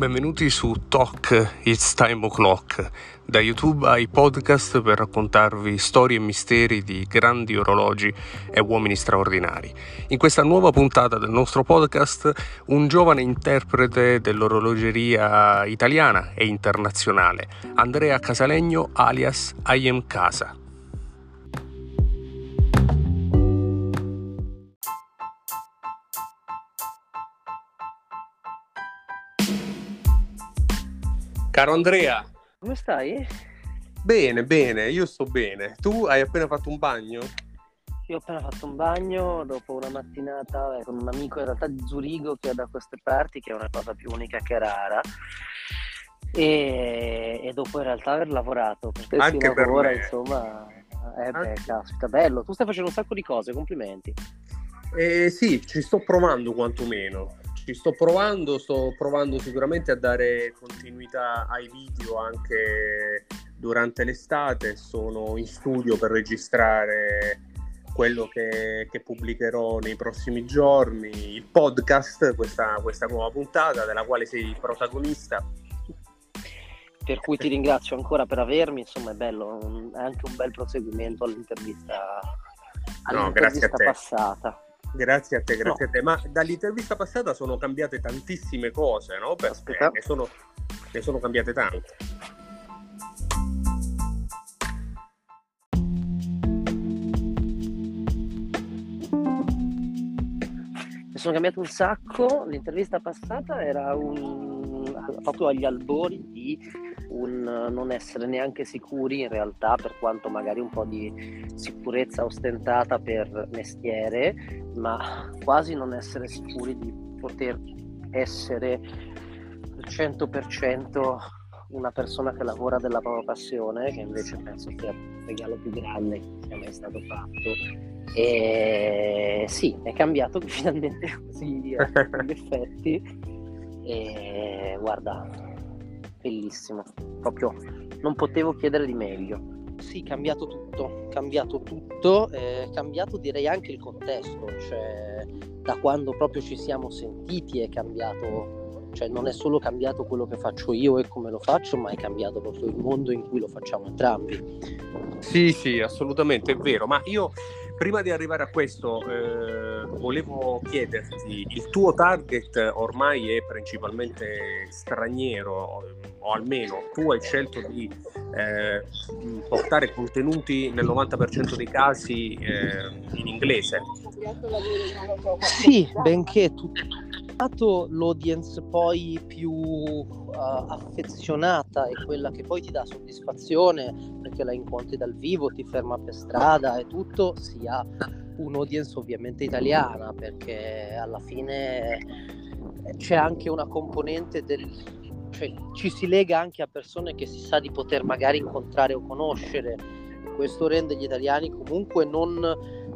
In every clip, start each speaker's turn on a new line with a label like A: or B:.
A: benvenuti su Talk It's Time O'Clock, da YouTube ai podcast per raccontarvi storie e misteri di grandi orologi e uomini straordinari. In questa nuova puntata del nostro podcast, un giovane interprete dell'orologeria italiana e internazionale, Andrea Casalegno alias I Am Casa. Caro Andrea.
B: Come stai?
A: Bene, bene, io sto bene. Tu hai appena fatto un bagno?
B: Io ho appena fatto un bagno dopo una mattinata con un amico in realtà di Zurigo che è da queste parti, che è una cosa più unica che rara. E, e dopo in realtà aver lavorato
A: per Anche per ore,
B: insomma, eh beh, caspita, bello. Tu stai facendo un sacco di cose, complimenti.
A: Eh, sì, ci sto provando quantomeno ci sto provando, sto provando sicuramente a dare continuità ai video anche durante l'estate, sono in studio per registrare quello che, che pubblicherò nei prossimi giorni, il podcast, questa, questa nuova puntata della quale sei protagonista.
B: Per cui ti ringrazio ancora per avermi, insomma è bello, è anche un bel proseguimento all'intervista, all'intervista no, passata.
A: Grazie a te, grazie no. a te. Ma dall'intervista passata sono cambiate tantissime cose, no? Perché ne sono, ne sono cambiate tante.
B: Ne sono cambiate un sacco. L'intervista passata era un... proprio agli albori di un non essere neanche sicuri in realtà, per quanto magari un po' di sicurezza ostentata per mestiere, ma quasi non essere sicuri di poter essere al 100% una persona che lavora della propria passione, che invece penso sia il regalo più grande che sia mai stato fatto. E sì, è cambiato finalmente così a effetti. E guarda, bellissimo, proprio non potevo chiedere di meglio. Sì, cambiato tutto, cambiato tutto, eh, cambiato direi anche il contesto, cioè da quando proprio ci siamo sentiti è cambiato, cioè non è solo cambiato quello che faccio io e come lo faccio, ma è cambiato proprio il mondo in cui lo facciamo entrambi.
A: Sì, sì, assolutamente, è vero, ma io prima di arrivare a questo, eh, volevo chiederti, il tuo target ormai è principalmente straniero, o almeno tu hai scelto di eh, portare contenuti nel 90% dei casi eh, in inglese.
B: Sì, benché tutto l'audience poi più uh, affezionata è quella che poi ti dà soddisfazione perché la incontri dal vivo, ti ferma per strada e tutto, sia un'audience ovviamente italiana perché alla fine c'è anche una componente del cioè, ci si lega anche a persone che si sa di poter magari incontrare o conoscere. Questo rende gli italiani comunque non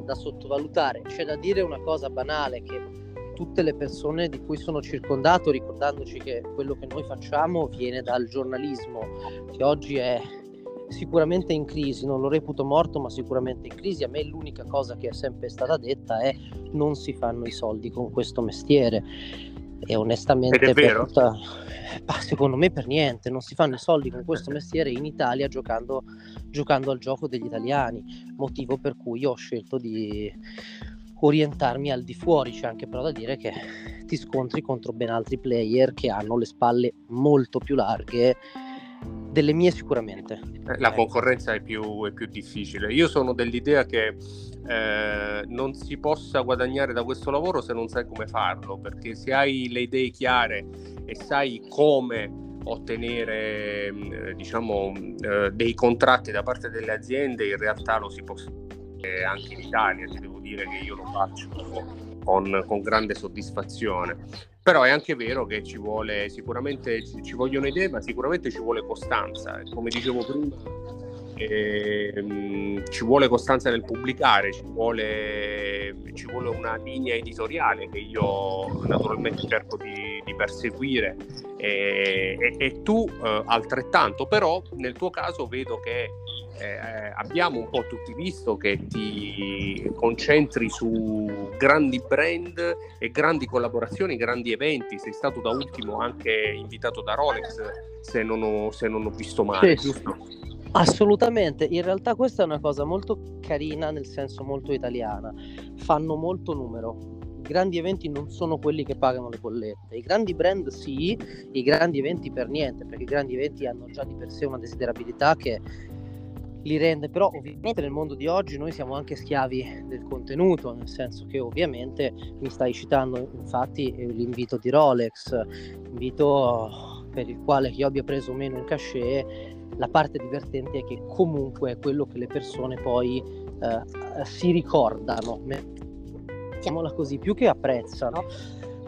B: da sottovalutare. C'è da dire una cosa banale che tutte le persone di cui sono circondato, ricordandoci che quello che noi facciamo viene dal giornalismo, che oggi è sicuramente in crisi, non lo reputo morto, ma sicuramente in crisi. A me l'unica cosa che è sempre stata detta è non si fanno i soldi con questo mestiere. E onestamente,
A: vero?
B: Tutta... Secondo me per niente, non si fanno i soldi con questo mestiere in Italia giocando, giocando al gioco degli italiani, motivo per cui ho scelto di orientarmi al di fuori, c'è anche però da dire che ti scontri contro ben altri player che hanno le spalle molto più larghe delle mie sicuramente.
A: Eh, la concorrenza è più, è più difficile. Io sono dell'idea che eh, non si possa guadagnare da questo lavoro se non sai come farlo, perché se hai le idee chiare e sai come ottenere mm, diciamo eh, dei contratti da parte delle aziende in realtà lo si può anche in Italia devo dire che io lo faccio con, con grande soddisfazione. Però è anche vero che ci vuole sicuramente ci vogliono idee ma sicuramente ci vuole costanza. Come dicevo prima ehm, ci vuole costanza nel pubblicare ci vuole, ci vuole, una linea editoriale che io naturalmente cerco di, di perseguire. E, e, e tu eh, altrettanto però nel tuo caso vedo che eh, abbiamo un po' tutti visto che ti concentri su grandi brand e grandi collaborazioni, grandi eventi. Sei stato da ultimo anche invitato da Rolex, se non ho, se non ho visto male, sì. giusto?
B: Assolutamente, in realtà questa è una cosa molto carina, nel senso molto italiana. Fanno molto numero. I grandi eventi non sono quelli che pagano le bollette. I grandi brand sì, i grandi eventi per niente, perché i grandi eventi hanno già di per sé una desiderabilità che li rende, però ovviamente nel mondo di oggi noi siamo anche schiavi del contenuto, nel senso che ovviamente mi stai citando infatti l'invito di Rolex, invito per il quale io abbia preso meno in cachet, la parte divertente è che comunque è quello che le persone poi eh, si ricordano, mettiamola così, più che apprezzano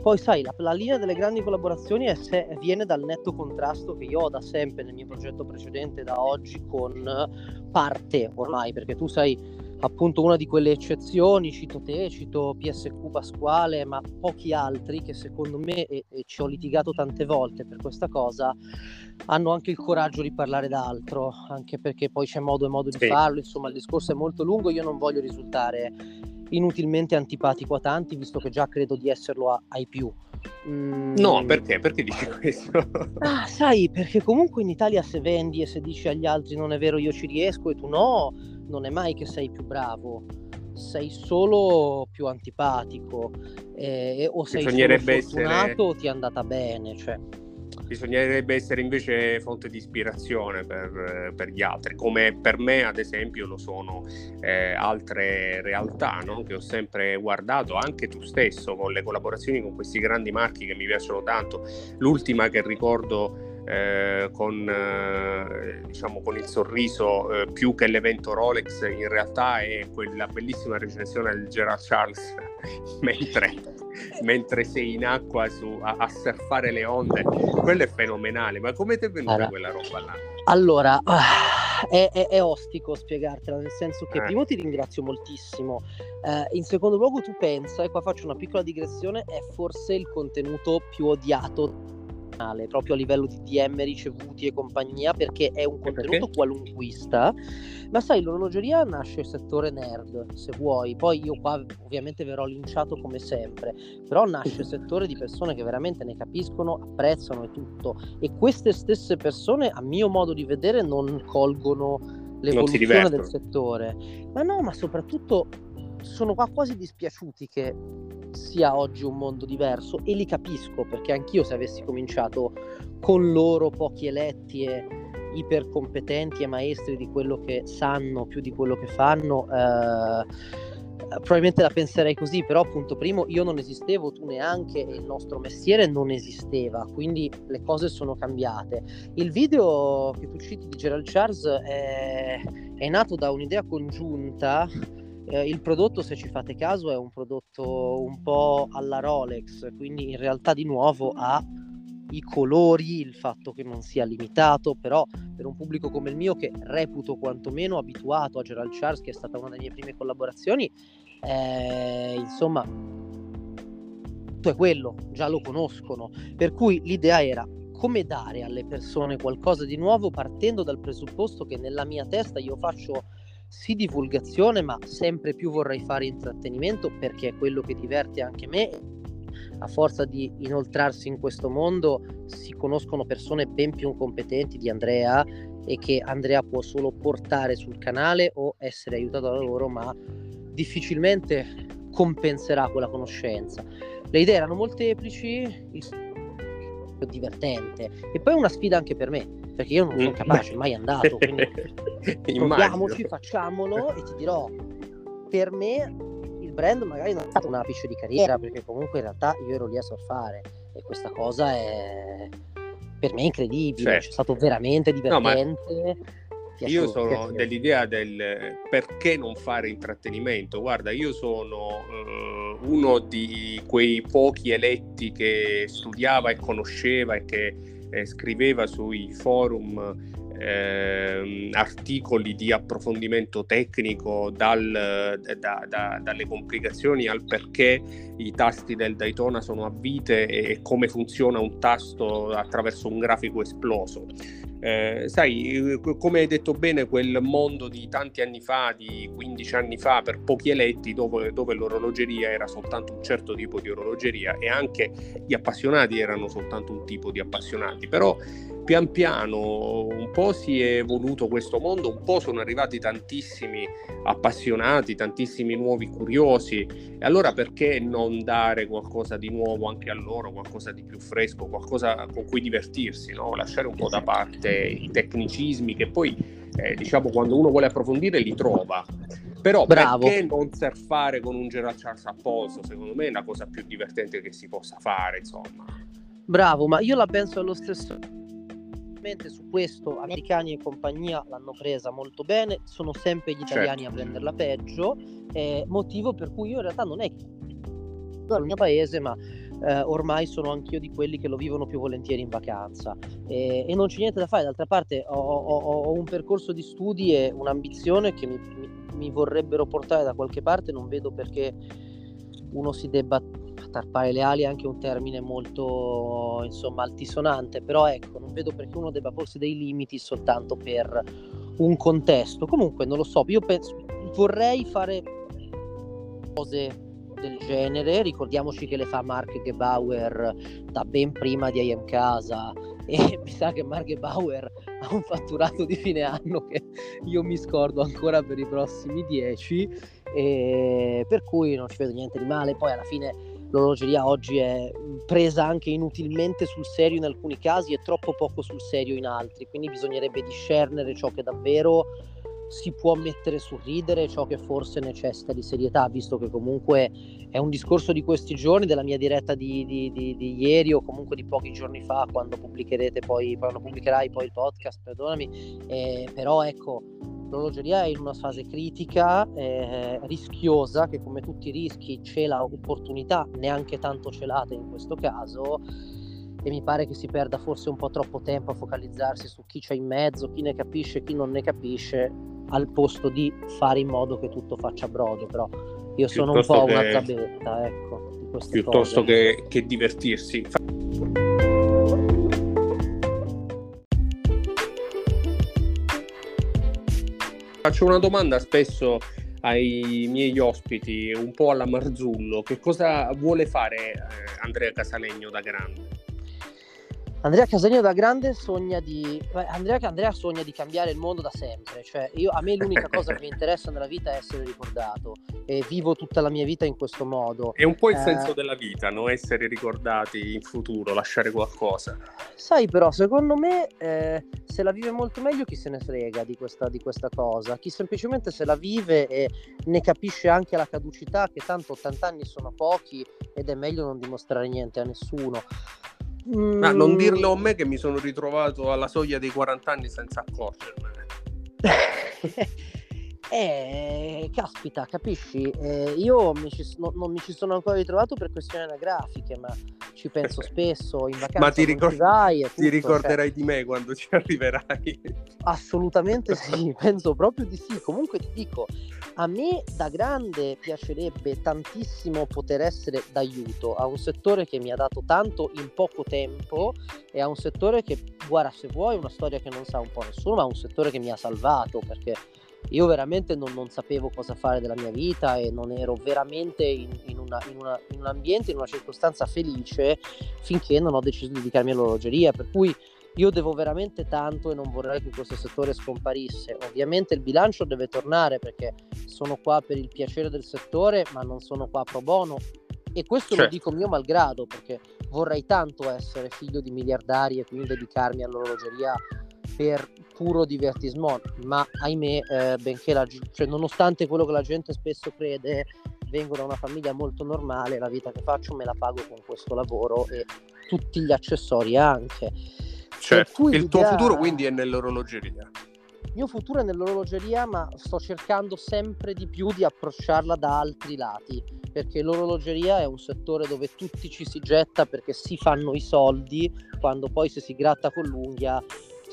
B: poi sai, la, la, linea delle grandi collaborazioni se, viene dal netto contrasto che io ho da sempre nel mio progetto precedente, da oggi, con parte ormai, perché tu sei appunto una di quelle eccezioni, cito te, cito PSQ Pasquale, ma pochi altri che secondo me, e, e ci ho litigato tante volte per questa cosa, hanno anche il coraggio di parlare d'altro, anche perché poi c'è modo e modo di sì. farlo, insomma il discorso è molto lungo, io non voglio risultare inutilmente antipatico a tanti, visto che già credo di esserlo a, ai più.
A: Mm. No, perché? Perché dici questo?
B: ah, sai, perché comunque in Italia se vendi e se dici agli altri non è vero io ci riesco e tu no, non è mai che sei più bravo, sei solo più antipatico eh, o sei solo fortunato essere... o ti è andata bene, cioè
A: bisognerebbe essere invece fonte di ispirazione per, per, gli altri, come per me ad esempio lo sono eh, altre realtà no? che ho sempre guardato, anche tu stesso con le collaborazioni con questi grandi marchi che mi piacciono tanto. L'ultima che ricordo eh, con, eh, diciamo, con, il sorriso eh, più che l'evento Rolex in realtà è quella bellissima recensione del Gerard Charles mentre, mentre sei in acqua su, a, a, surfare le onde quello è fenomenale ma come ti è venuta allora, quella roba là?
B: allora ah, è, è, è, ostico spiegartela nel senso che eh. primo ti ringrazio moltissimo eh, in secondo luogo tu pensa e qua faccio una piccola digressione è forse il contenuto più odiato proprio a livello di DM ricevuti e compagnia perché è un contenuto qualunquista ma sai l'orologeria nasce il settore nerd se vuoi. Poi io qua ovviamente verrò linciato come sempre però nasce il settore di persone che veramente ne capiscono apprezzano e tutto. E queste stesse persone a mio modo di vedere non colgono l'evoluzione del settore. Ma no ma soprattutto sono qua quasi dispiaciuti che sia oggi un mondo diverso e li capisco perché anch'io se avessi cominciato con loro pochi eletti e ipercompetenti e maestri di quello che sanno più di quello che fanno eh, probabilmente la penserei così però appunto primo io non esistevo tu neanche il nostro mestiere non esisteva quindi le cose sono cambiate. Il video che tu citi di Gerald Charles è, è nato da un'idea congiunta eh, il prodotto, se ci fate caso, è un prodotto un po' alla Rolex, quindi in realtà di nuovo ha i colori, il fatto che non sia limitato, però per un pubblico come il mio che reputo quantomeno abituato a Gerald Charles, che è stata una delle mie prime collaborazioni, eh, insomma, è quello, già lo conoscono, per cui l'idea era come dare alle persone qualcosa di nuovo partendo dal presupposto che nella mia testa io faccio sì divulgazione, ma sempre più vorrei fare intrattenimento perché è quello che diverte anche me. A forza di inoltrarsi in questo mondo si conoscono persone ben più competenti di Andrea e che Andrea può solo portare sul canale o essere aiutato da loro, ma difficilmente compenserà quella conoscenza. Le idee erano molteplici, divertente e poi una sfida anche per me perché io non sono mm. capace, mai andato, quindi proviamoci, facciamolo e ti dirò, per me il brand magari non è stato un apice di carriera, perché comunque in realtà io ero lì a surfare e questa cosa è per me incredibile, certo. è stato veramente divertente. No,
A: io sono dell'idea del perché non fare intrattenimento. Guarda, io sono uh, uno di quei pochi eletti che studiava e conosceva e che eh, scriveva sui forum eh, articoli di approfondimento tecnico dal, da, da, dalle complicazioni al perché i tasti del Daytona sono a vite e come funziona un tasto attraverso un grafico esploso. Eh, sai, come hai detto bene, quel mondo di tanti anni fa, di 15 anni fa, per pochi eletti, dove, dove l'orologeria era soltanto un certo tipo di orologeria e anche gli appassionati erano soltanto un tipo di appassionati, però pian piano un po' si è evoluto questo mondo, un po' sono arrivati tantissimi appassionati, tantissimi nuovi curiosi. E allora perché non dare qualcosa di nuovo anche a loro, qualcosa di più fresco, qualcosa con cui divertirsi, no? lasciare un po' da parte i tecnicismi che poi eh, diciamo quando uno vuole approfondire li trova. Però Bravo. perché non surfare con un Gerald Charles a polso? Secondo me è la cosa più divertente che si possa fare, insomma.
B: Bravo, ma io la penso allo stesso su questo americani e compagnia l'hanno presa molto bene, sono sempre gli italiani certo. a prenderla peggio, eh, motivo per cui io in realtà non è dal mio paese, ma eh, ormai sono anch'io di quelli che lo vivono più volentieri in vacanza. E, e non c'è niente da fare, d'altra parte ho, ho, ho, un percorso di studi e un'ambizione che mi, mi, mi vorrebbero portare da qualche parte, non vedo perché uno si debba tarpare le ali è anche un termine molto insomma altisonante, però ecco, non vedo perché uno debba porsi dei limiti soltanto per un contesto. Comunque non lo so, io penso, vorrei fare cose del genere, ricordiamoci che le fa Mark Gebauer da ben prima di IM Casa. E mi sa che Mark Gebauer ha un fatturato di fine anno che io mi scordo ancora per i prossimi dieci. E per cui non ci vedo niente di male, poi alla fine l'orologeria oggi è presa anche inutilmente sul serio in alcuni casi e troppo poco sul serio in altri, quindi bisognerebbe discernere ciò che davvero si può mettere sul ridere ciò che forse necessita di serietà, visto che comunque è un discorso di questi giorni, della mia diretta di, di, di, di ieri o comunque di pochi giorni fa, quando pubblicherete poi, quando pubblicherai poi il podcast, perdonami, eh, però ecco, l'orologeria è in una fase critica, eh, rischiosa, che come tutti i rischi cela opportunità neanche tanto celate in questo caso e mi pare che si perda forse un po' troppo tempo a focalizzarsi su chi c'è in mezzo, chi ne capisce, chi non ne capisce, al posto di fare in modo che tutto faccia brodo, però io sono un po' che... una zabetta, ecco,
A: piuttosto che, che divertirsi. Faccio una domanda spesso ai miei ospiti, un po' alla Marzullo. Che cosa vuole fare eh, Andrea Casalegno da grande?
B: Andrea Casaglino da grande sogna di Andrea, Andrea, sogna di cambiare il mondo da sempre cioè io, a me l'unica cosa che mi interessa nella vita è essere ricordato e vivo tutta la mia vita in questo modo.
A: È un po' il eh, senso della vita no? essere ricordati in futuro lasciare qualcosa.
B: Sai però secondo me eh, se la vive molto meglio chi se ne frega di questa, di questa cosa? Chi semplicemente se la vive e ne capisce anche la caducità che tanto 80 anni sono pochi ed è meglio non dimostrare niente a nessuno
A: ma non mm. dirlo a me che mi sono ritrovato alla soglia dei 40 anni senza accorgermene.
B: Eh, caspita, capisci? Eh, io mi ci, no, non mi ci sono ancora ritrovato per questioni anagrafiche, ma ci penso spesso in vacanza.
A: ma ti, ricor- vai, tutto, ti ricorderai cioè... di me quando ci arriverai?
B: Assolutamente sì, penso proprio di sì. Comunque ti dico, a me da grande piacerebbe tantissimo poter essere d'aiuto a un settore che mi ha dato tanto in poco tempo e a un settore che, guarda, se vuoi, una storia che non sa un po' nessuno, ma un settore che mi ha salvato perché io veramente non, non, sapevo cosa fare della mia vita e non ero veramente in, in, una, in, una, in, un ambiente, in una circostanza felice finché non ho deciso di dedicarmi all'orologeria. Per cui io devo veramente tanto e non vorrei che questo settore scomparisse. Ovviamente il bilancio deve tornare perché sono qua per il piacere del settore, ma non sono qua pro bono. E questo certo. lo dico mio malgrado perché vorrei tanto essere figlio di miliardari e quindi dedicarmi all'orologeria per puro divertismo, ma ahimè, eh, benché la, cioè, nonostante quello che la gente spesso crede, vengo da una famiglia molto normale, la vita che faccio me la pago con questo lavoro e tutti gli accessori anche.
A: Cioè, il tuo futuro quindi è nell'orologeria?
B: Il mio futuro è nell'orologeria, ma sto cercando sempre di più di approcciarla da altri lati, perché l'orologeria è un settore dove tutti ci si getta perché si fanno i soldi, quando poi se si gratta con l'unghia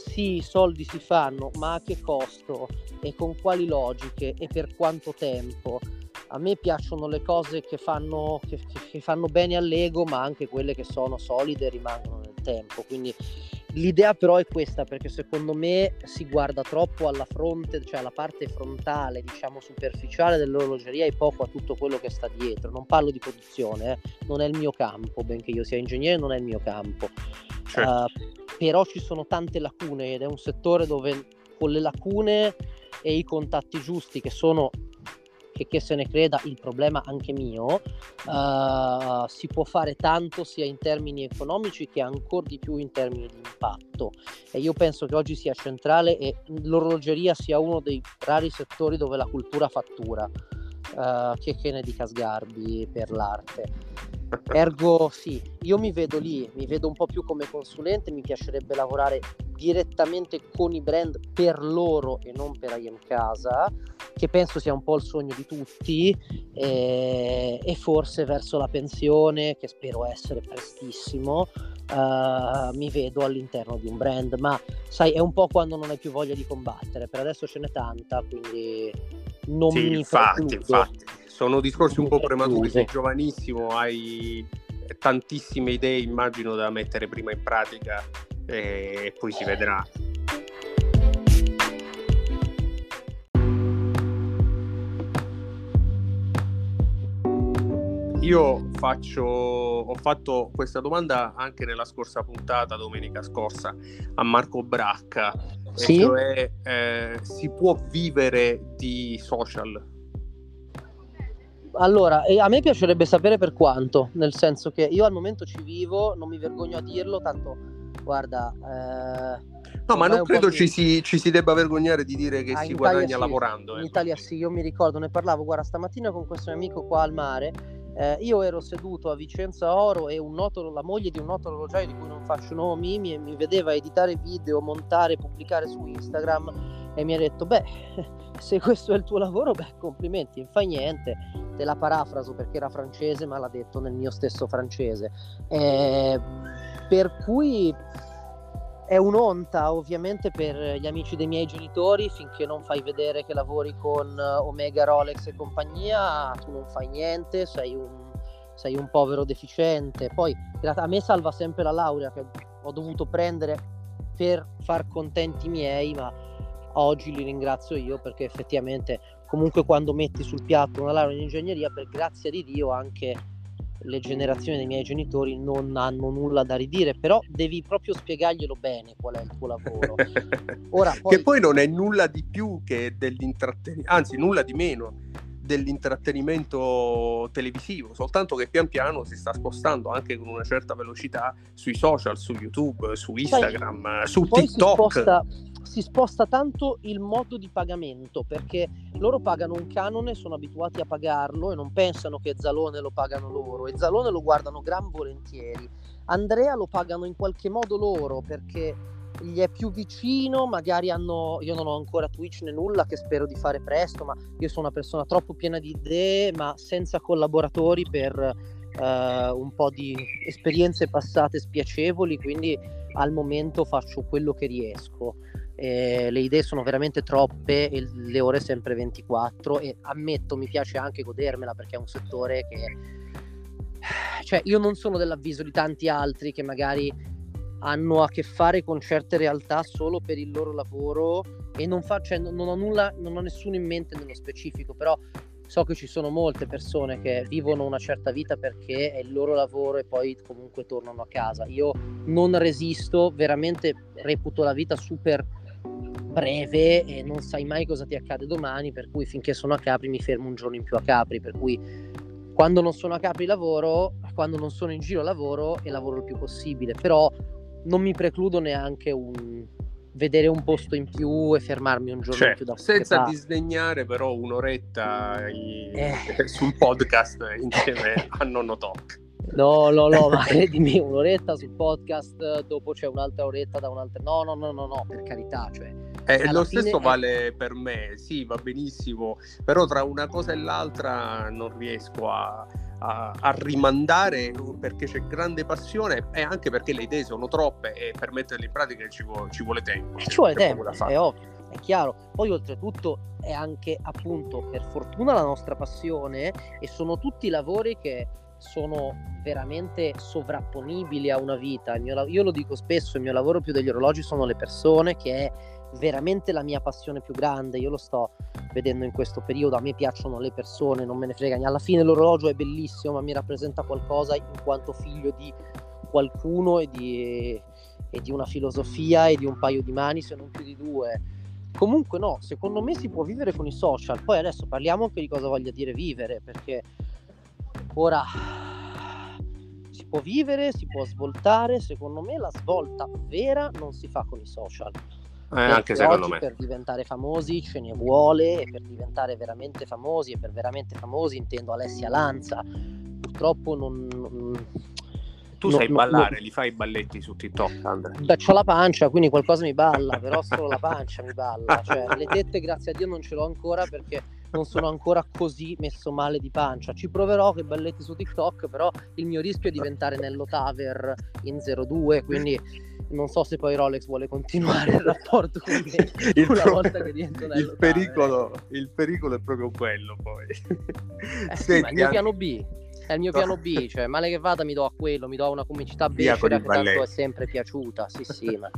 B: sì, i soldi si fanno, ma a che costo e con quali logiche e per quanto tempo? A me piacciono le cose che fanno, che, che fanno bene all'ego, ma anche quelle che sono solide e rimangono nel tempo. Quindi L'idea però è questa perché secondo me si guarda troppo alla fronte, cioè alla parte frontale, diciamo superficiale dell'orologeria e poco a tutto quello che sta dietro. Non parlo di produzione, eh. non è il mio campo, benché io sia ingegnere, non è il mio campo. Certo. Uh, però ci sono tante lacune ed è un settore dove con le lacune e i contatti giusti che sono che, che se ne creda il problema anche mio, uh, si può fare tanto sia in termini economici che ancora di più in termini di impatto. E io penso che oggi sia centrale e l'orologeria sia uno dei rari settori dove la cultura fattura. Uh, che, che ne dica Sgarbi per l'arte. Ergo sì, io mi vedo lì, mi vedo un po' più come consulente, mi piacerebbe lavorare direttamente con i brand per loro e non per IM Casa, che penso sia un po' il sogno di tutti e, e forse verso la pensione, che spero essere prestissimo, uh, mi vedo all'interno di un brand, ma sai è un po' quando non hai più voglia di combattere, per adesso ce n'è tanta, quindi non
A: sì,
B: mi
A: infatti, infatti, sono discorsi un po' prematuri, sei giovanissimo, hai tantissime idee immagino da mettere prima in pratica e poi si vedrà. Io faccio, ho fatto questa domanda anche nella scorsa puntata, domenica scorsa, a Marco Bracca, sì? cioè eh, si può vivere di social?
B: Allora, a me piacerebbe sapere per quanto, nel senso che io al momento ci vivo, non mi vergogno a dirlo, tanto guarda... Eh,
A: no, ma non credo ci si, ci si, debba vergognare di dire che ah, si guadagna sì, lavorando.
B: In eh. Italia sì, io mi ricordo, ne parlavo, guarda, stamattina con questo mio amico qua al mare, eh, io ero seduto a Vicenza Oro e noto, la moglie di un noto orologiaio di cui non faccio nomi mi, mi vedeva editare video, montare, pubblicare su Instagram e mi ha detto, beh, se questo è il tuo lavoro, beh, complimenti, non fai niente, te la parafraso perché era francese ma l'ha detto nel mio stesso francese. Eh, per cui è un'onta ovviamente per gli amici dei miei genitori finché non fai vedere che lavori con Omega, Rolex e compagnia tu non fai niente, sei un, sei un povero deficiente. Poi a me salva sempre la laurea che ho dovuto prendere per far contenti i miei, ma oggi li ringrazio io perché effettivamente comunque quando metti sul piatto una laurea in ingegneria per grazia di Dio anche le generazioni dei miei genitori non hanno nulla da ridire, però devi proprio spiegarglielo bene qual è il tuo lavoro.
A: Ora, poi... Che poi non è nulla di più che dell'intrattenimento, anzi nulla di meno dell'intrattenimento televisivo, soltanto che pian piano si sta spostando anche con una certa velocità sui social, su YouTube, su Instagram, poi, su poi TikTok.
B: Si sposta, si sposta tanto il modo di pagamento perché loro pagano un canone, sono abituati a pagarlo e non pensano che Zalone lo pagano loro e Zalone lo guardano gran volentieri. Andrea lo pagano in qualche modo loro perché gli è più vicino, magari hanno, io non ho ancora Twitch né nulla che spero di fare presto, ma io sono una persona troppo piena di idee, ma senza collaboratori per uh, un po' di esperienze passate spiacevoli, quindi al momento faccio quello che riesco. Eh, le idee sono veramente troppe e le ore sempre 24 e ammetto mi piace anche godermela perché è un settore che cioè io non sono dell'avviso di tanti altri che magari hanno a che fare con certe realtà solo per il loro lavoro e non, fa, cioè, non ho nulla, non ho nessuno in mente nello specifico, però so che ci sono molte persone che vivono una certa vita perché è il loro lavoro e poi comunque tornano a casa. Io non resisto, veramente reputo la vita super breve e non sai mai cosa ti accade domani, per cui finché sono a Capri mi fermo un giorno in più a Capri, per cui quando non sono a Capri lavoro, quando non sono in giro lavoro e lavoro il più possibile, però non mi precludo neanche un vedere un posto in più e fermarmi un giorno
A: cioè,
B: in più da
A: senza parte. disdegnare però un'oretta in... eh. sul podcast insieme a Nonno Talk
B: No, no, no, ma credimi, un'oretta sul podcast, dopo c'è un'altra oretta da un'altra. No, no, no, no, no, per carità, cioè.
A: Eh, lo stesso vale è... per me, sì, va benissimo, però tra una cosa e l'altra non riesco a, a, a, rimandare perché c'è grande passione e anche perché le idee sono troppe e per metterle in pratica ci, vuole, ci vuole tempo.
B: Ci vuole tempo, è ovvio, è chiaro. Poi oltretutto è anche appunto per fortuna la nostra passione e sono tutti lavori che sono veramente sovrapponibili a una vita. Mio, io lo dico spesso, il mio lavoro più degli orologi sono le persone, che è veramente la mia passione più grande. Io lo sto vedendo in questo periodo. A me piacciono le persone, non me ne frega. Alla fine l'orologio è bellissimo, ma mi rappresenta qualcosa in quanto figlio di qualcuno e di, e di una filosofia e di un paio di mani, se non più di due. Comunque no, secondo me si può vivere con i social. Poi adesso parliamo anche di cosa voglia dire vivere, perché ora si può vivere, si può svoltare, secondo me la svolta vera non si fa con i social.
A: Eh, anche secondo me.
B: Per diventare famosi ce ne vuole e per diventare veramente famosi e per veramente famosi intendo Alessia Lanza. Purtroppo non... non
A: tu no, sai ballare, no. li fai i balletti su TikTok, Andrea?
B: Beh, ho la pancia, quindi qualcosa mi balla, però solo la pancia mi balla. Cioè, le tette, grazie a Dio, non ce l'ho ancora perché non sono ancora così messo male di pancia. Ci proverò che balletti su TikTok, però il mio rischio è diventare Nello Taver in 02, quindi non so se poi Rolex vuole continuare il rapporto con me il una pro... volta che divento Nello
A: il pericolo, il pericolo è proprio quello poi.
B: Eh sì, Senti, il mio piano B è il mio piano B, cioè male che vada mi do a quello, mi do a una comicità becera che tanto è sempre piaciuta, sì sì, ma...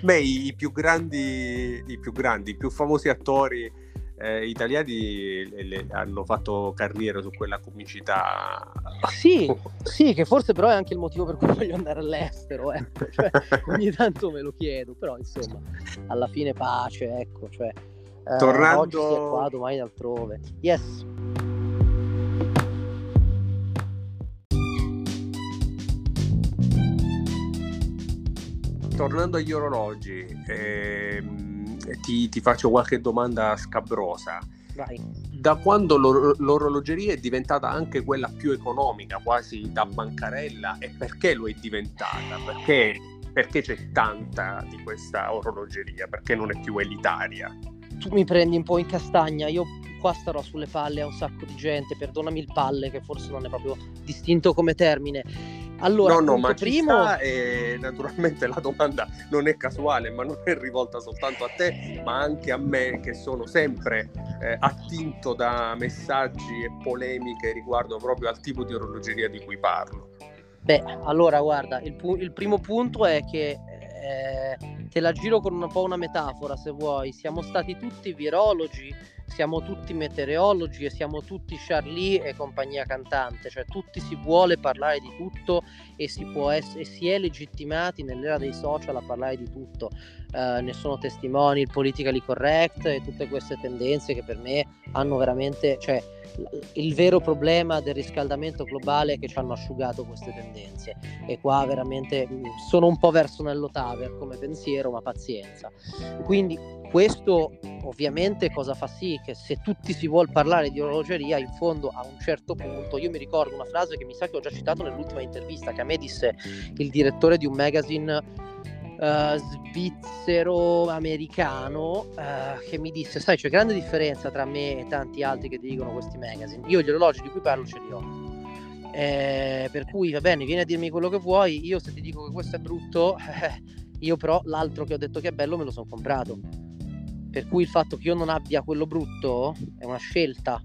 A: Beh, i più grandi, i più grandi, i più famosi attori eh, italiani le, le, hanno fatto carriera su quella comicità.
B: Sì, sì, che forse però è anche il motivo per cui voglio andare all'estero. Eh. Cioè, ogni tanto me lo chiedo, però insomma, alla fine pace, ecco. Cioè,
A: eh, Tornando... Oggi
B: si è qua, domani altrove. Yes.
A: Tornando agli orologi, ehm ti, ti faccio qualche domanda scabrosa.
B: Vai.
A: Da quando l'or- l'orologeria è diventata anche quella più economica, quasi da bancarella, e perché lo è diventata? Perché, perché c'è tanta di questa orologeria? Perché non è più elitaria?
B: Tu mi prendi un po' in castagna, io qua starò sulle palle a un sacco di gente, perdonami il palle che forse non è proprio distinto come termine allora,
A: no, no, ma primo... e naturalmente la domanda non è casuale, ma non è rivolta soltanto a te, ma anche a me che sono sempre eh, attinto da messaggi e polemiche riguardo proprio al tipo di orologeria di cui parlo.
B: Beh, allora guarda, il, pu- il primo punto è che eh, te la giro con un po' una metafora se vuoi, siamo stati tutti virologi siamo tutti meteorologi e siamo tutti Charlie e compagnia cantante, cioè tutti si vuole parlare di tutto e si, può ess- e si è legittimati nell'era dei social a parlare di tutto. Uh, ne sono testimoni il politically correct e tutte queste tendenze che per me hanno veramente, cioè il vero problema del riscaldamento globale è che ci hanno asciugato queste tendenze e qua veramente mm, sono un po' verso nello taver come pensiero, ma pazienza. Quindi questo ovviamente cosa fa sì che se tutti si vuole parlare di orologeria, in fondo a un certo punto, io mi ricordo una frase che mi sa che ho già citato nell'ultima intervista, che a me disse il direttore di un magazine uh, svizzero-americano uh, che mi disse, sai c'è grande differenza tra me e tanti altri che dicono questi magazine, io gli orologi di cui parlo ce li ho. Eh, per cui va bene, vieni a dirmi quello che vuoi, io se ti dico che questo è brutto, eh, io però l'altro che ho detto che è bello me lo sono comprato per cui il fatto che io non abbia quello brutto è una scelta,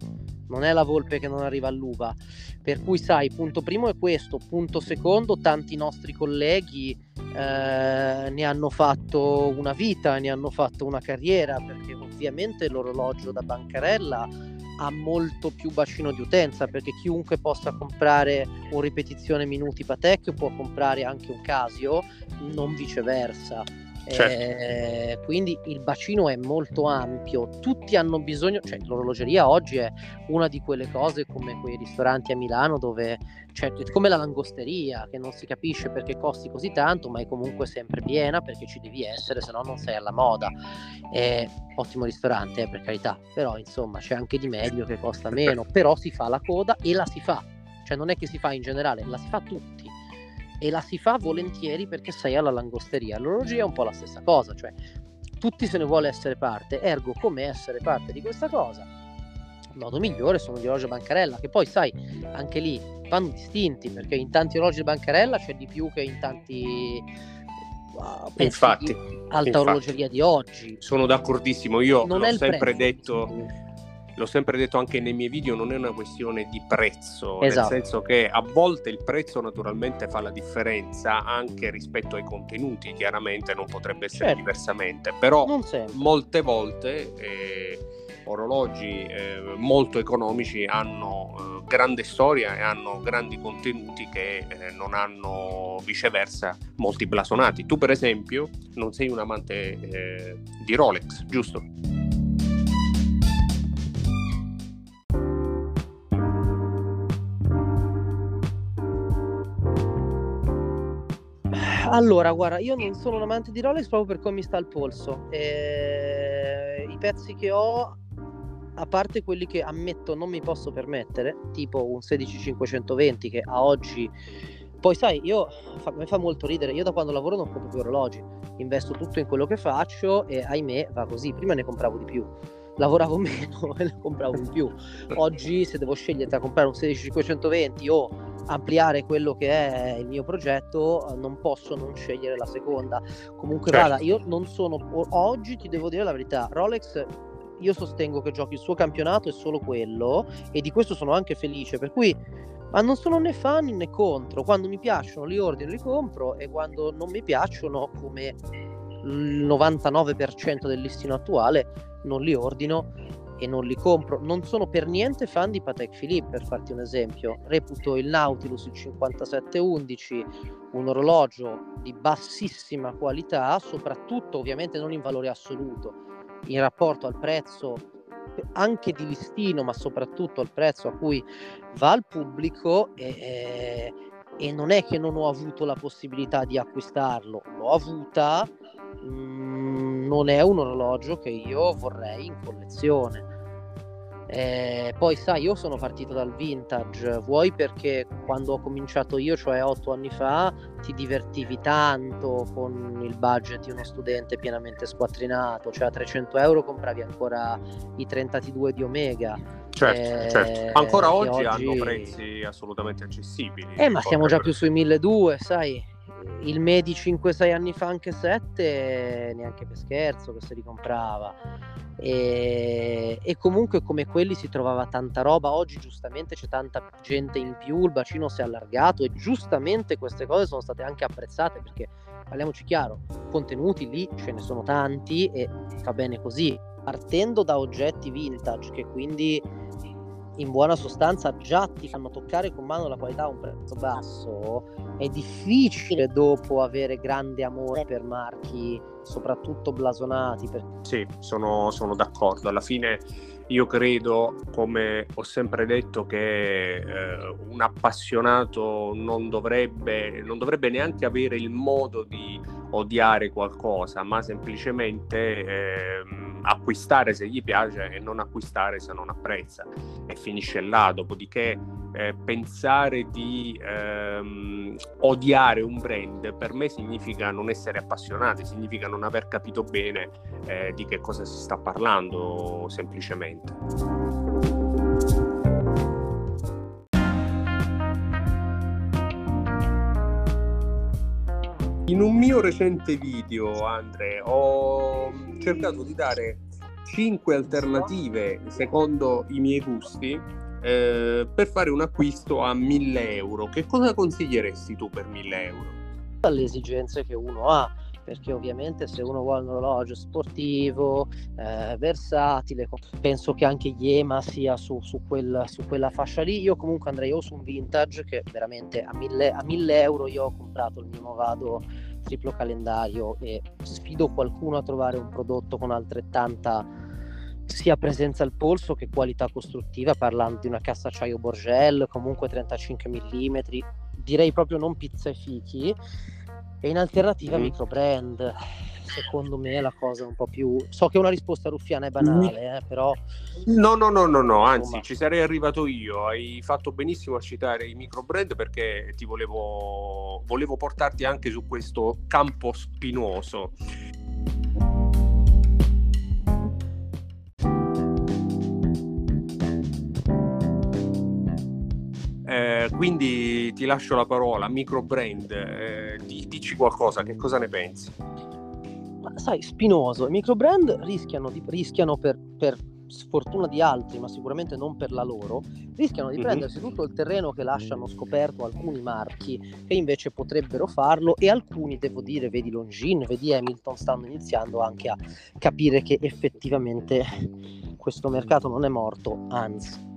B: non è la volpe che non arriva all'uva. Per cui, sai, punto primo è questo. Punto secondo, tanti nostri colleghi eh, ne hanno fatto una vita, ne hanno fatto una carriera, perché ovviamente l'orologio da bancarella ha molto più bacino di utenza, perché chiunque possa comprare un ripetizione minuti Patek può comprare anche un Casio, non viceversa. Certo. Eh, quindi il bacino è molto ampio, tutti hanno bisogno, cioè l'orologeria oggi è una di quelle cose come quei ristoranti a Milano dove c'è cioè, come la langosteria che non si capisce perché costi così tanto ma è comunque sempre piena perché ci devi essere se no non sei alla moda. È ottimo ristorante eh, per carità, però insomma c'è anche di meglio che costa meno, però si fa la coda e la si fa, cioè non è che si fa in generale, la si fa tutti e la si fa volentieri perché sei alla langosteria. L'orologia è un po' la stessa cosa, cioè tutti se ne vuole essere parte, ergo come essere parte di questa cosa? Il modo migliore sono gli orologi a bancarella, che poi sai, anche lì vanno distinti, perché in tanti orologi a bancarella c'è di più che in tanti
A: uh, infatti,
B: alta infatti. orologeria di oggi.
A: Sono d'accordissimo, io non l'ho sempre prezzo, detto l'ho sempre detto anche nei miei video, non è una questione di prezzo,
B: Esatto.
A: nel senso che a volte il prezzo naturalmente fa la differenza anche rispetto ai contenuti, chiaramente non potrebbe essere
B: Certo.
A: diversamente, però molte volte eh, orologi eh, molto economici hanno eh, grande storia e hanno grandi contenuti che eh, non hanno viceversa molti blasonati. Tu per esempio non sei un amante eh, di Rolex, giusto?
B: Allora, guarda, io non sono un amante di Rolex proprio per come mi sta il polso. Eh, I pezzi che ho, a parte quelli che ammetto non mi posso permettere, tipo un 16520 che a oggi... Poi sai, io fa, mi fa molto ridere, io da quando lavoro non compro più orologi, investo tutto in quello che faccio e ahimè va così, prima ne compravo di più, lavoravo meno e ne compravo di più. Oggi se devo scegliere tra comprare un 16520 o ampliare quello che è il mio progetto, non posso non scegliere la seconda. Comunque
A: Certo.
B: vada, io non sono oggi ti devo dire la verità, Rolex io sostengo che giochi il suo campionato è solo quello e di questo sono anche felice, per cui ma non sono né fan né contro, quando mi piacciono li ordino, li compro e quando non mi piacciono come il 99% del listino attuale non li ordino e non li compro. Non sono per niente fan di Patek Philippe, per farti un esempio. Reputo il Nautilus il 5711 un orologio di bassissima qualità, soprattutto ovviamente non in valore assoluto, in rapporto al prezzo anche di listino, ma soprattutto al prezzo a cui va al pubblico e, e- e non è che non ho avuto la possibilità di acquistarlo, l'ho avuta, mm, non è un orologio che io vorrei in collezione. Eh, poi sai, io sono partito dal vintage, vuoi perché quando ho cominciato io, cioè otto anni fa, ti divertivi tanto con il budget di uno studente pienamente squattrinato, cioè a 300 euro compravi ancora i 32 di Omega.
A: Certo,
B: Eh,
A: certo. Ancora oggi,
B: oggi-
A: hanno prezzi assolutamente accessibili.
B: Eh, ma siamo già più sui 1200, sai. Il Medi 5-6 anni fa, anche 7, neanche per scherzo che se li comprava. E, e comunque come quelli si trovava tanta roba. Oggi giustamente c'è tanta gente in più, il bacino si è allargato e giustamente queste cose sono state anche apprezzate perché parliamoci chiaro, contenuti lì ce ne sono tanti e fa bene così. Partendo da oggetti vintage che quindi in buona sostanza già ti fanno toccare con mano la qualità a un prezzo basso, è difficile dopo avere grande amore per marchi, soprattutto blasonati. per-
A: Sì, sono, sono d'accordo. Alla fine io credo, come ho sempre detto, che eh, un appassionato non dovrebbe, non dovrebbe neanche avere il modo di odiare qualcosa, ma semplicemente ehm, acquistare se gli piace e non acquistare se non apprezza. E finisce là. Dopodiché eh, pensare di ehm, odiare un brand per me significa non essere appassionati, significa non aver capito bene eh, di che cosa si sta parlando semplicemente. In un mio recente video, Andre, ho cercato di dare 5 alternative secondo i miei gusti eh, per fare un acquisto a 1000 euro. Che cosa consiglieresti tu per 1000 euro?
B: dalle esigenze che uno ha. Perché ovviamente se uno vuole un orologio sportivo, eh, versatile, penso che anche Yema sia su, su, quel- su quella fascia lì. Io comunque andrei o su un vintage che veramente a 1000, a 1000 euro io ho comprato il mio Movado triplo calendario e sfido qualcuno a trovare un prodotto con altrettanta sia presenza al polso che qualità costruttiva, parlando di una cassa acciaio Borgel, comunque 35 mm, direi proprio non pizza e fichi. E in alternativa
A: Mhm.
B: micro brand, secondo me è la cosa un po' più... So che una risposta ruffiana è banale, eh, però
A: No, no, no, no, no, anzi
B: Insomma.
A: ci sarei arrivato io. Hai fatto benissimo a citare i micro brand perché ti volevo, volevo portarti anche su questo campo spinoso. Eh, quindi ti lascio la parola, micro brand, eh, di- dici qualcosa, che cosa ne pensi?
B: Ma sai, spinoso, i micro brand rischiano, di- rischiano per, per sfortuna di altri, ma sicuramente non per la loro, rischiano di mm-hmm. prendersi tutto il terreno che lasciano scoperto alcuni marchi che invece potrebbero farlo e alcuni, devo dire, vedi Longin, vedi Hamilton, stanno iniziando anche a capire che effettivamente questo mercato non è morto, anzi.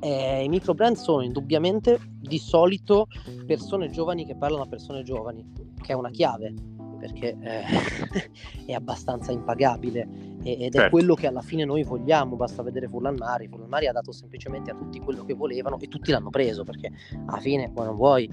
B: Eh, I microbrand sono indubbiamente di solito persone giovani che parlano a persone giovani, che è una chiave perché eh, è abbastanza impagabile ed è certo. quello che alla fine noi vogliamo, basta vedere Fullanmari, Fullanmari ha dato semplicemente a tutti quello che volevano e tutti l'hanno preso perché alla fine, vuoi non vuoi,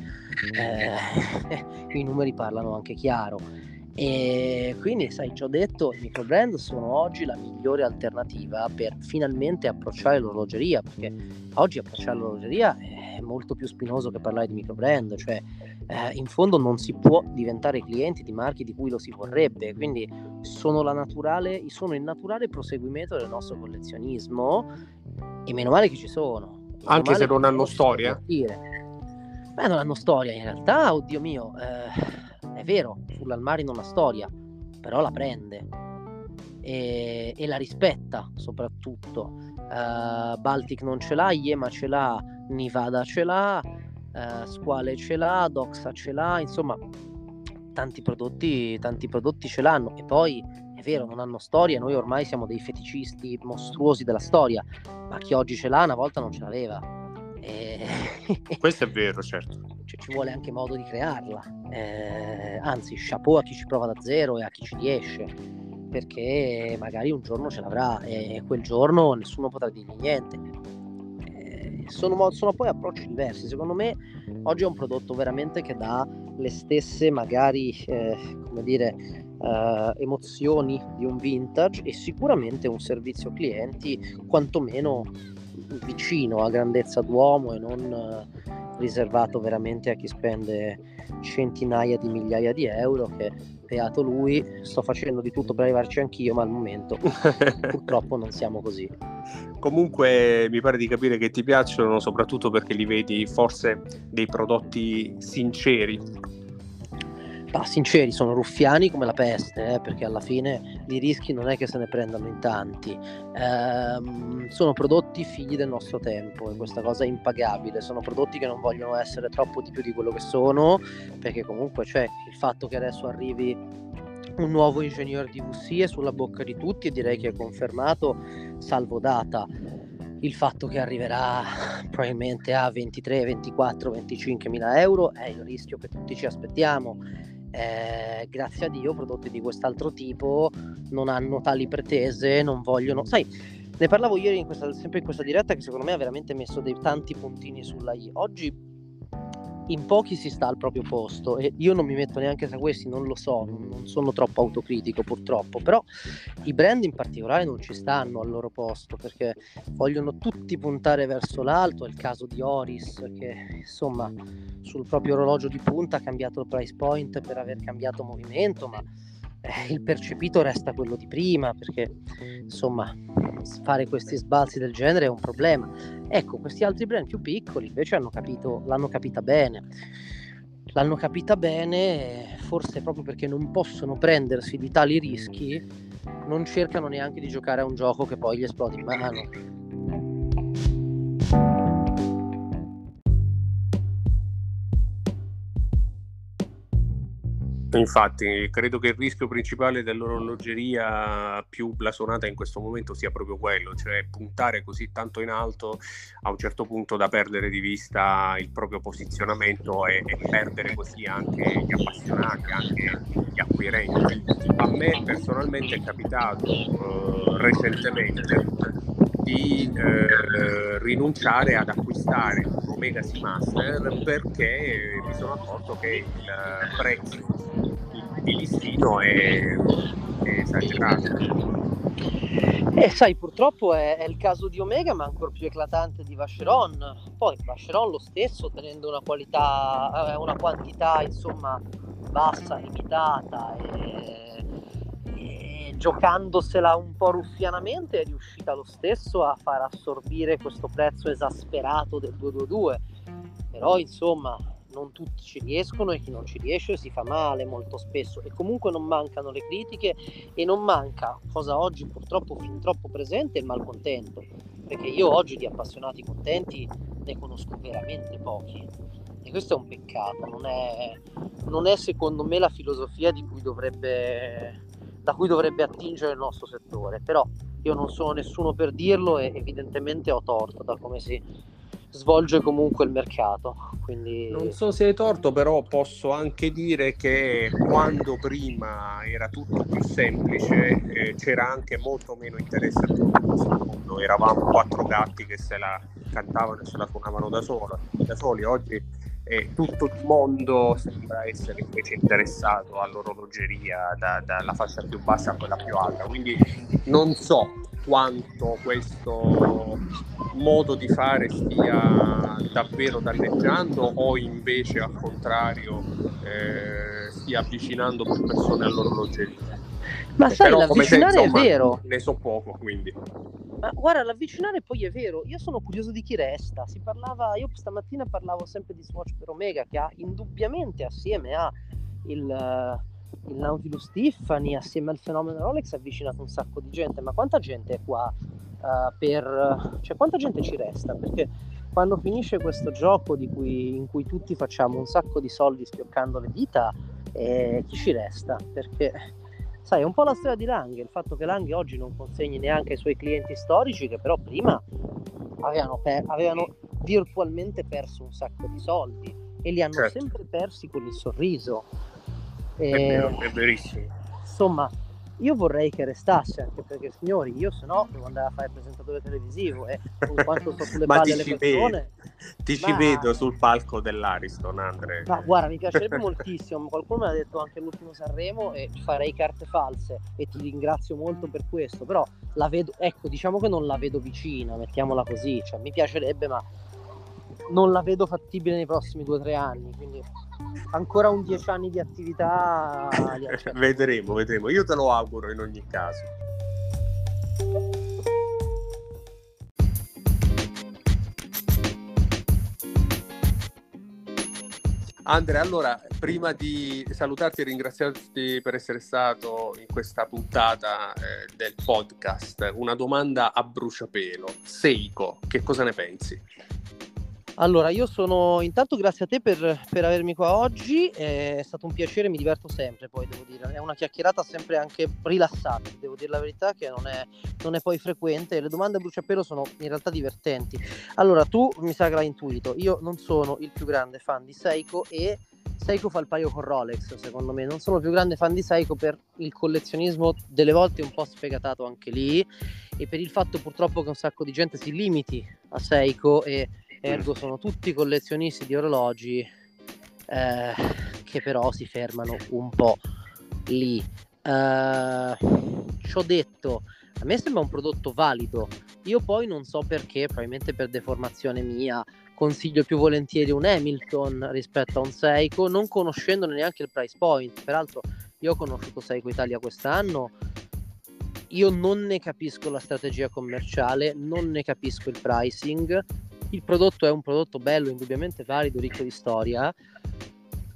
B: eh, i numeri parlano anche chiaro. E quindi, sai, ci ho detto, i microbrand sono oggi la migliore alternativa per finalmente approcciare l'orologeria, perché oggi approcciare l'orologeria è molto più spinoso che parlare di microbrand, cioè eh, in fondo non si può diventare clienti di marchi di cui lo si vorrebbe, quindi sono, naturale, sono il naturale proseguimento del nostro collezionismo e meno male che ci sono.
A: Anche se non hanno storia?
B: Beh, non hanno storia in realtà, oddio mio, eh, è vero, Fullalmari non ha storia, però la prende e, e la rispetta soprattutto. Uh, Baltic non ce l'ha, Yema ce l'ha, Nivada ce l'ha, uh, Squale ce l'ha, Doxa ce l'ha, insomma tanti prodotti, tanti prodotti ce l'hanno e poi è vero non hanno storia, noi ormai siamo dei feticisti mostruosi della storia, ma chi oggi ce l'ha una volta non ce l'aveva.
A: E... Questo è vero, certo.
B: Cioè, ci vuole anche modo di crearla, eh, anzi chapeau a chi ci prova da zero e a chi ci riesce perché magari un giorno ce l'avrà e quel giorno nessuno potrà dirgli niente sono, sono, poi approcci diversi. Secondo me oggi è un prodotto veramente che dà le stesse, magari, eh, come dire, eh, emozioni di un vintage e sicuramente un servizio clienti quantomeno vicino a grandezza d'uomo e non eh, riservato veramente a chi spende centinaia di migliaia di euro che beato lui sto facendo di tutto per arrivarci anch'io ma al momento purtroppo non siamo così.
A: Comunque mi pare di capire che ti piacciono soprattutto perché li vedi forse dei prodotti sinceri
B: ma sinceri, sono ruffiani come la peste, eh, perché alla fine di rischi non è che se ne prendano in tanti. Ehm, sono prodotti figli del nostro tempo e questa cosa è impagabile. Sono prodotti che non vogliono essere troppo di più di quello che sono, perché comunque c'è il fatto che adesso arrivi un nuovo ingegnere di VC è sulla bocca di tutti e direi che è confermato, salvo data il fatto che arriverà probabilmente a 23, 24, 25 mila euro è il rischio che tutti ci aspettiamo eh, grazie a Dio prodotti di quest'altro tipo non hanno tali pretese, non vogliono... Sai, ne parlavo ieri in questa, sempre in questa diretta che secondo me ha veramente messo dei tanti puntini sulla I. Oggi in pochi si sta al proprio posto e io non mi metto neanche tra questi, non lo so, non sono troppo autocritico purtroppo, però i brand in particolare non ci stanno al loro posto perché vogliono tutti puntare verso l'alto, è il caso di Oris che insomma sul proprio orologio di punta ha cambiato il price point per aver cambiato movimento, ma il percepito resta quello di prima perché insomma fare questi sbalzi del genere è un problema. Ecco questi altri brand più piccoli invece hanno capito l'hanno capita bene. L'hanno capita bene forse proprio perché non possono prendersi di tali rischi non cercano neanche di giocare a un gioco che poi gli esplode in mano
A: Infatti, credo che il rischio principale dell'orologeria più blasonata in questo momento sia proprio quello, cioè puntare così tanto in alto a un certo punto da perdere di vista il proprio posizionamento e, e perdere così anche gli appassionati, anche gli acquirenti. A me personalmente è capitato uh, recentemente di eh, rinunciare ad acquistare un Omega Seamaster perché mi sono accorto che il prezzo di listino è, è esagerato.
B: Eh, sai, purtroppo è, è, il caso di Omega, ma ancora più eclatante di Vacheron. Poi Vacheron lo stesso, tenendo una qualità, eh, una quantità insomma bassa, limitata e, e giocandosela un po' ruffianamente, è riuscita lo stesso a far assorbire questo prezzo esasperato del 222. Però insomma, non tutti ci riescono e chi non ci riesce si fa male molto spesso e comunque non mancano le critiche e non manca, cosa oggi purtroppo fin troppo presente, il malcontento, perché io oggi di appassionati contenti ne conosco veramente pochi e questo è un peccato, non è, non è secondo me la filosofia cui dovrebbe, da cui dovrebbe attingere il nostro settore, però io non sono nessuno per dirlo e evidentemente ho torto da come si svolge comunque il mercato. Quindi...
A: Non so se hai torto, però posso anche dire che quando prima era tutto più semplice eh, c'era anche molto meno interesse a tutto questo mondo. Eravamo quattro gatti che se la cantavano e se la suonavano da, solo, da soli. Oggi eh, tutto il mondo sembra essere invece interessato all'orologeria da, dalla fascia più bassa a quella più alta. Quindi non so quanto questo modo di fare stia davvero danneggiando o invece al contrario eh, stia avvicinando più persone all'orologeria.
B: Ma sai, Però, l'avvicinare te, insomma, è vero.
A: Ne so poco, quindi.
B: Ma guarda, l'avvicinare poi è vero. Io sono curioso di chi resta. Si parlava, io stamattina parlavo sempre di Swatch per Omega, che ha indubbiamente assieme a il il Nautilus Tiffany assieme al fenomeno Rolex ha avvicinato un sacco di gente, ma quanta gente è qua uh, per... cioè quanta gente ci resta? Perché quando finisce questo gioco cui, in cui tutti facciamo un sacco di soldi schioccando le dita, eh, chi ci resta? Perché sai, è un po' la storia di Langhe, il fatto che Langhe oggi non consegni neanche ai suoi clienti storici che però prima avevano, per, avevano virtualmente perso un sacco di soldi e li hanno certo. sempre persi con il sorriso
A: è, vero, è verissimo.
B: Insomma, io vorrei che restasse anche perché signori io se no devo andare a fare il presentatore televisivo e con quanto sto sulle palle alle persone
A: ti ma... ci vedo sul palco dell'Ariston Andre.
B: Ma guarda mi piacerebbe moltissimo qualcuno mi ha detto anche l'ultimo Sanremo e farei carte false e ti ringrazio molto per questo però la vedo ecco diciamo che non la vedo vicina mettiamola così cioè mi piacerebbe ma non la vedo fattibile nei prossimi due o tre anni quindi ancora un dieci anni di attività.
A: vedremo, vedremo. Io te lo auguro in ogni caso. Andrea, allora, prima di salutarti e ringraziarti per essere stato in questa puntata eh, del podcast, una domanda a bruciapelo. Seiko, che cosa ne pensi?
B: Allora, io sono intanto grazie a te per, per, avermi qua oggi, è stato un piacere, mi diverto sempre, poi devo dire, è una chiacchierata sempre anche rilassata, devo dire la verità che non è, non è poi frequente, le domande a bruciapelo sono in realtà divertenti. Allora, tu mi sa che l'hai intuito, io non sono il più grande fan di Seiko e Seiko fa il paio con Rolex, secondo me, non sono il più grande fan di Seiko per il collezionismo delle volte un po' sfegatato anche lì e per il fatto purtroppo che un sacco di gente si limiti a Seiko e ergo sono tutti collezionisti di orologi eh, che però si fermano un po' lì. Eh, ci ho detto, a me sembra un prodotto valido, io poi non so perché, probabilmente per deformazione mia, consiglio più volentieri un Hamilton rispetto a un Seiko, non conoscendone neanche il price point. Peraltro, io ho conosciuto Seiko Italia quest'anno. Io non ne capisco la strategia commerciale, non ne capisco il pricing, il prodotto è un prodotto bello, indubbiamente valido, ricco di storia.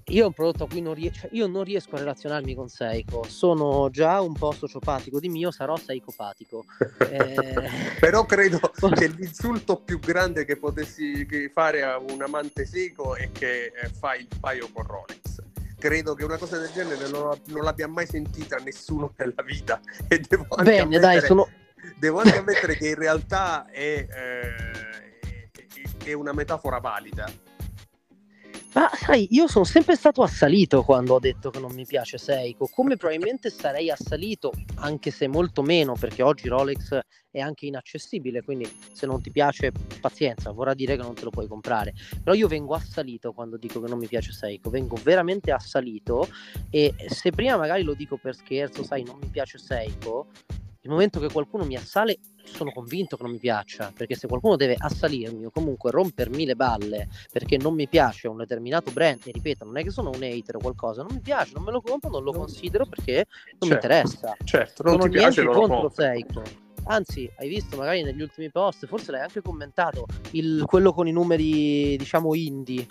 B: Io è un prodotto a cui non, ries- cioè io non riesco a relazionarmi con Seiko, sono già un po' sociopatico di mio, sarò seicopatico.
A: eh... Però credo che l'insulto più grande che potessi fare a un amante Seiko è che eh, fa il paio con Rolex credo che una cosa del genere non, non, l'abbia mai sentita nessuno nella vita e devo anche Bene, ammettere, dai, sono... devo anche ammettere che in realtà è eh, è una metafora valida.
B: Ma sai, io sono sempre stato assalito quando ho detto che non mi piace Seiko, come probabilmente sarei assalito, anche se molto meno, perché oggi Rolex è anche inaccessibile, quindi se non ti piace, pazienza, vorrà dire che non te lo puoi comprare. Però io vengo assalito quando dico che non mi piace Seiko, vengo veramente assalito e se prima magari lo dico per scherzo, sai, non mi piace Seiko, il momento che qualcuno mi assale sono convinto che non mi piaccia, perché se qualcuno deve assalirmi o comunque rompermi le balle perché non mi piace un determinato brand, e ripeto, non è che sono un hater o qualcosa, non mi piace, non me lo compro, non lo considero perché non certo, mi interessa.
A: Certo, non sono ti piace,
B: non contro Seiko. Anzi, hai visto magari negli ultimi post, forse l'hai anche commentato, il, quello con i numeri, diciamo, indie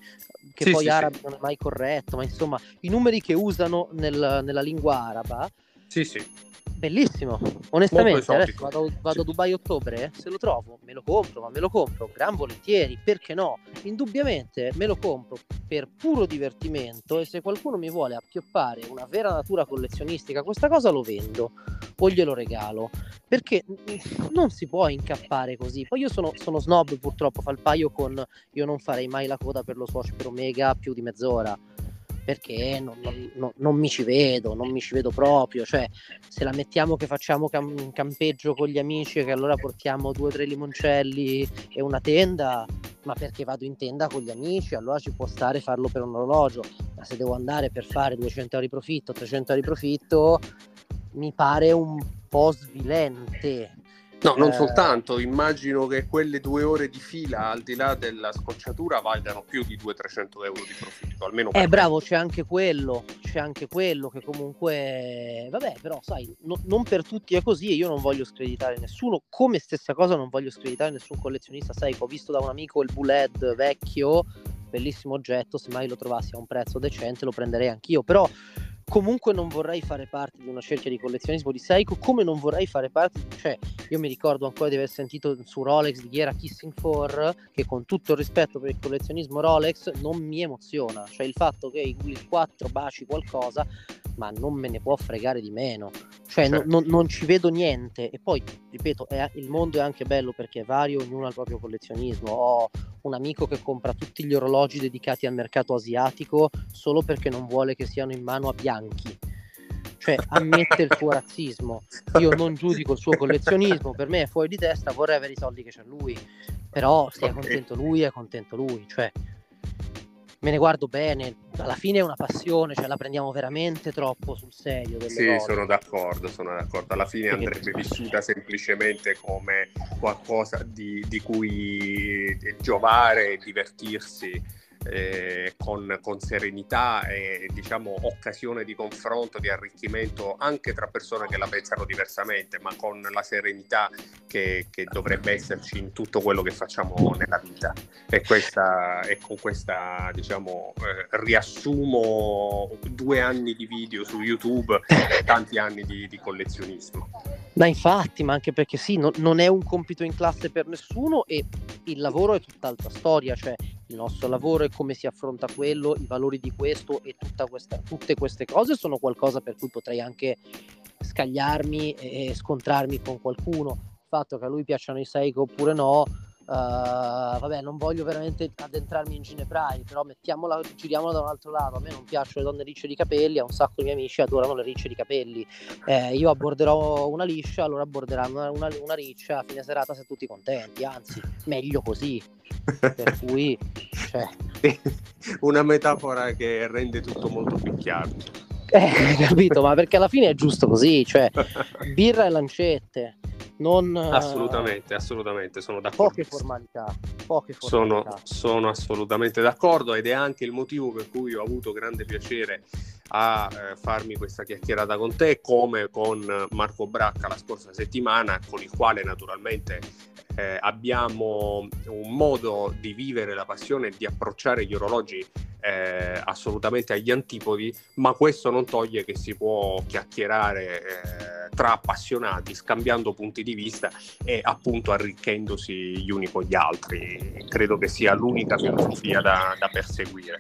B: che sì, poi sì, arabi sì. non è mai corretto, ma insomma i numeri che usano nel, nella lingua araba.
A: Sì, sì
B: Bellissimo, onestamente adesso vado, vado, a Dubai ottobre, se lo trovo me lo compro, ma me lo compro gran volentieri, perché no? Indubbiamente me lo compro per puro divertimento e se qualcuno mi vuole appioppare una vera natura collezionistica, questa cosa lo vendo o glielo regalo, perché non si può incappare così. Poi io sono, sono snob purtroppo, fa il paio con io non farei mai la coda per lo Swatch per Omega più di mezz'ora perché non, non, non, mi ci vedo, non mi ci vedo proprio. Cioè, se la mettiamo che facciamo cam- campeggio con gli amici, che allora portiamo due o tre limoncelli e una tenda, ma perché vado in tenda con gli amici, allora ci può stare farlo per un orologio. Ma se devo andare per fare 200 euro di profitto, 300 euro di profitto, mi pare un po' svilente.
A: No, non eh... soltanto, immagino che quelle due ore di fila, al di là della scocciatura, valgano più di 200-300 euro di profitto, almeno
B: Eh, bravo, c'è anche quello, c'è anche quello che comunque, vabbè, però sai, no, non per tutti è così e io non voglio screditare nessuno, come stessa cosa non voglio screditare nessun collezionista, sai, ho visto da un amico il Buled vecchio, bellissimo oggetto, se mai lo trovassi a un prezzo decente lo prenderei anch'io, però comunque non vorrei fare parte di una cerchia di collezionismo di Seiko come non vorrei fare parte cioè io mi ricordo ancora di aver sentito su Rolex di chi era Kissing 4 che con tutto il rispetto per il collezionismo Rolex non mi emoziona. Cioè il fatto che il 4 baci qualcosa ma non me ne può fregare di meno. Cioè certo. non, non, ci vedo niente. E poi ripeto è, il mondo è anche bello perché è vario ognuno ha il proprio collezionismo. Ho un amico che compra tutti gli orologi dedicati al mercato asiatico solo perché non vuole che siano in mano a bianchi. Cioè, ammette il suo razzismo. Io non giudico il suo collezionismo, per me è fuori di testa, vorrei avere i soldi che c'ha lui. Però se è contento lui, è contento lui. Cioè, me ne guardo bene, alla fine è una passione, cioè la prendiamo veramente troppo sul serio.
A: sì, cose. sono d'accordo, sono d'accordo. Alla fine andrebbe vissuta semplicemente come qualcosa di, di cui giovare e divertirsi eh, con, con, serenità e diciamo occasione di confronto, di arricchimento anche tra persone che la pensano diversamente, ma con la serenità che, che dovrebbe esserci in tutto quello che facciamo nella vita. E, questa, e con questa diciamo eh, riassumo due anni di video su YouTube e tanti anni di, di collezionismo.
B: Ma infatti, ma anche perché sì, no, non è un compito in classe per nessuno e il lavoro è tutt'altra storia, cioè il nostro lavoro e come si affronta quello, i valori di questo e questa, tutte queste cose sono qualcosa per cui potrei anche scagliarmi e scontrarmi con qualcuno. Il fatto che a lui piacciono i Seiko oppure no, Uh, vabbè, non voglio veramente addentrarmi in Ginebrai, però mettiamola, giriamola da un altro lato. A me non piacciono le donne ricce di capelli, a un sacco di miei amici adorano le ricce di capelli. Eh, io abborderò una liscia, allora abborderanno una, una, una, riccia a fine serata se tutti contenti, anzi, meglio così. per cui, cioè...
A: una metafora che rende tutto molto più chiaro.
B: Eh, capito, ma perché alla fine è giusto così, cioè birra e lancette non,
A: assolutamente, assolutamente, sono d'accordo.
B: Poche formalità, poche
A: formalità. Sono, sono, assolutamente d'accordo ed è anche il motivo per cui ho avuto grande piacere a eh, farmi questa chiacchierata con te, come con Marco Bracca la scorsa settimana, con il quale naturalmente eh, abbiamo un modo di vivere la passione e di approcciare gli orologi eh, assolutamente agli antipodi, ma questo non toglie che si può chiacchierare eh, tra appassionati, scambiando punti di vista e appunto arricchendosi gli uni con gli altri. Credo che sia l'unica filosofia da, da perseguire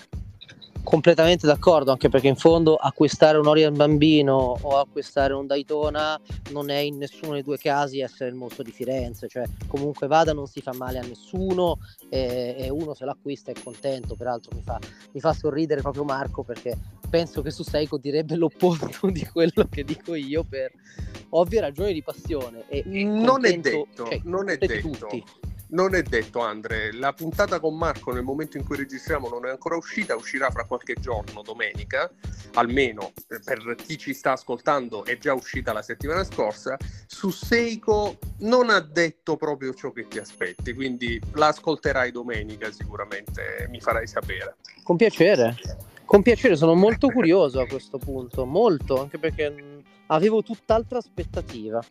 B: completamente d'accordo, anche perché in fondo acquistare un Orient Bambino o acquistare un Daytona non è in nessuno dei due casi essere il mostro di Firenze, cioè comunque vada non si fa male a nessuno e, e uno se l'acquista è contento, peraltro mi fa, mi fa, sorridere proprio Marco perché penso che su Seiko direbbe l'opposto di quello che dico io per ovvie ragioni di passione. E
A: non è detto, cioè, non è detto. Tutti non è detto, Andre. La puntata con Marco nel momento in cui registriamo non è ancora uscita, uscirà fra qualche giorno, domenica, almeno per chi ci sta ascoltando è già uscita la settimana scorsa. Su Seiko non ha detto proprio ciò che ti aspetti, quindi la ascolterai domenica sicuramente, mi farai sapere.
B: Con piacere. Con piacere, sono molto curioso a questo punto, molto, anche perché avevo tutt'altra aspettativa.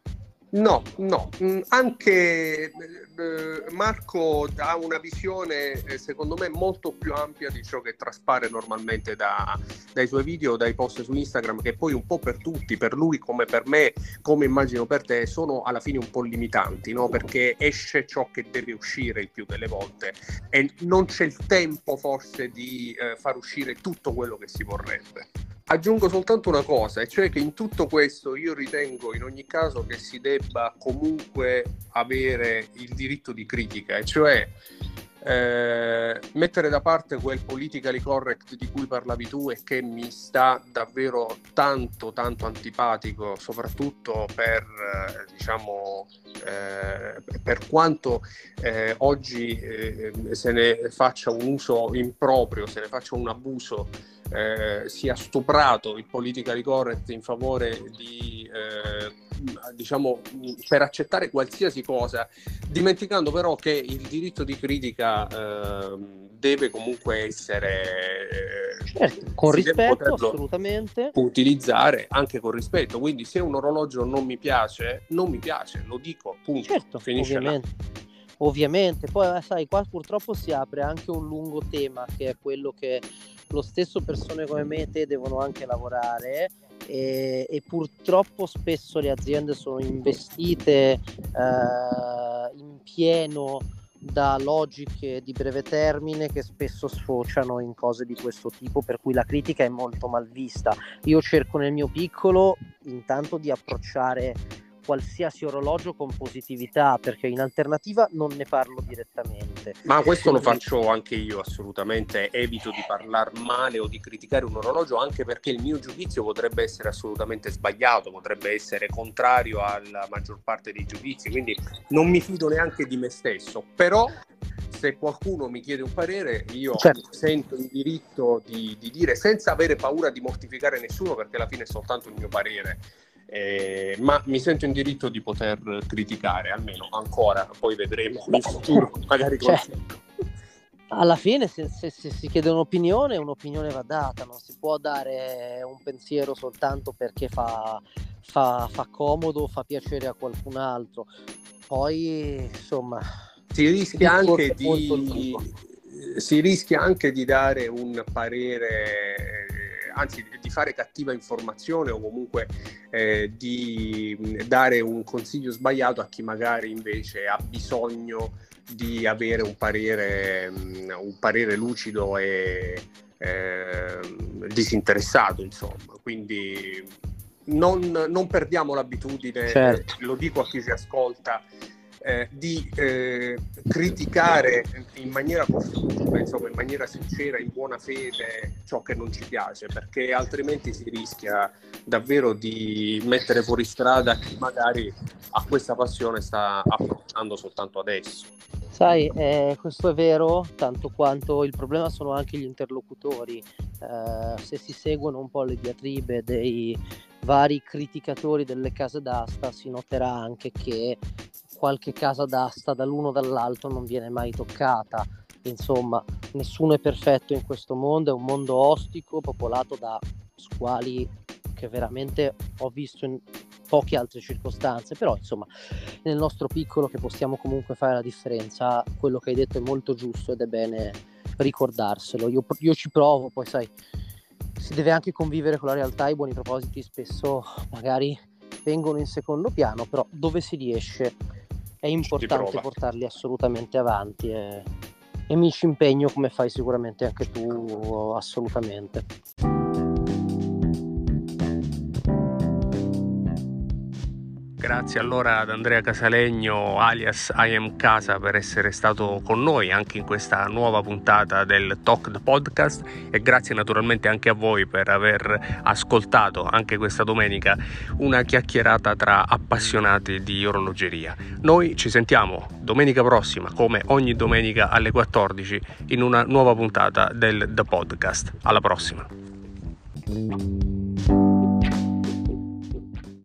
A: No, no, mm, anche eh, Marco ha una visione eh, secondo me molto più ampia di ciò che traspare normalmente da, dai suoi video, dai post su Instagram, che poi un po' per tutti, per lui come per me, come immagino per te, sono alla fine un po' limitanti, no? perché esce ciò che deve uscire il più delle volte e non c'è il tempo forse di eh, far uscire tutto quello che si vorrebbe. Aggiungo soltanto una cosa, e cioè che in tutto questo io ritengo in ogni caso che si debba comunque avere il diritto di critica, e cioè eh, mettere da parte quel politically correct di cui parlavi tu e che mi sta davvero tanto tanto antipatico, soprattutto per eh, diciamo eh, per quanto eh, oggi eh, se ne faccia un uso improprio, se ne faccia un abuso eh, sia stuprato il politically correct in favore di, eh, diciamo, per accettare qualsiasi cosa, dimenticando però che il diritto di critica eh, deve comunque essere
B: eh, certo, con rispetto assolutamente.
A: utilizzare anche con rispetto. Quindi se un orologio non mi piace non mi piace lo dico punto
B: certo, finisce ovviamente. là ovviamente. Poi sai qua purtroppo si apre anche un lungo tema che è quello che lo stesso persone come me e te devono anche lavorare e, e purtroppo spesso le aziende sono investite eh, in pieno da logiche di breve termine che spesso sfociano in cose di questo tipo, per cui la critica è molto mal vista. Io cerco nel mio piccolo intanto di approcciare qualsiasi orologio con positività, perché in alternativa non ne parlo direttamente.
A: Ma questo Quindi... lo faccio anche io assolutamente, evito di parlare male o di criticare un orologio, anche perché il mio giudizio potrebbe essere assolutamente sbagliato, potrebbe essere contrario alla maggior parte dei giudizi, quindi non mi fido neanche di me stesso, però se qualcuno mi chiede un parere, io certo. sento il diritto di, di, dire senza avere paura di mortificare nessuno, perché alla fine è soltanto il mio parere. Eh, ma mi sento in diritto di poter criticare, almeno ancora, poi vedremo. In futuro, magari cioè,
B: alla fine se, se, se, si chiede un'opinione, un'opinione va data, non si può dare un pensiero soltanto perché fa, fa, fa comodo, fa piacere a qualcun altro. Poi, insomma...
A: Si rischia anche di... Si rischia anche di dare un parere anzi di fare cattiva informazione o comunque eh, di dare un consiglio sbagliato a chi magari invece ha bisogno di avere un parere, un parere lucido e eh, disinteressato, insomma. Quindi non, non perdiamo l'abitudine, certo. lo dico a chi ci ascolta, eh, di eh, criticare in maniera costruttiva, insomma, in maniera sincera, in buona fede ciò che non ci piace, perché altrimenti si rischia davvero di mettere fuori strada chi magari a questa passione sta approcciando soltanto adesso.
B: Sai, eh, questo è vero, tanto quanto il problema sono anche gli interlocutori. Eh, se si seguono un po' le diatribe dei vari criticatori delle case d'asta, si noterà anche che qualche casa d'asta dall'uno o dall'altro non viene mai toccata. Insomma, nessuno è perfetto in questo mondo, è un mondo ostico, popolato da squali che veramente ho visto in poche altre circostanze, però insomma nel nostro piccolo che possiamo comunque fare la differenza, quello che hai detto è molto giusto ed è bene ricordarselo. Io, io ci provo, poi sai, si deve anche convivere con la realtà, i buoni propositi spesso magari vengono in secondo piano, però dove si riesce è importante portarli assolutamente avanti e, e mi ci impegno come fai sicuramente anche tu assolutamente.
A: Grazie allora ad Andrea Casalegno alias I am Casa per essere stato con noi anche in questa nuova puntata del Talk the Podcast e grazie naturalmente anche a voi per aver ascoltato anche questa domenica una chiacchierata tra appassionati di orologeria. Noi ci sentiamo domenica prossima come ogni domenica alle 14 in una nuova puntata del The Podcast. Alla prossima.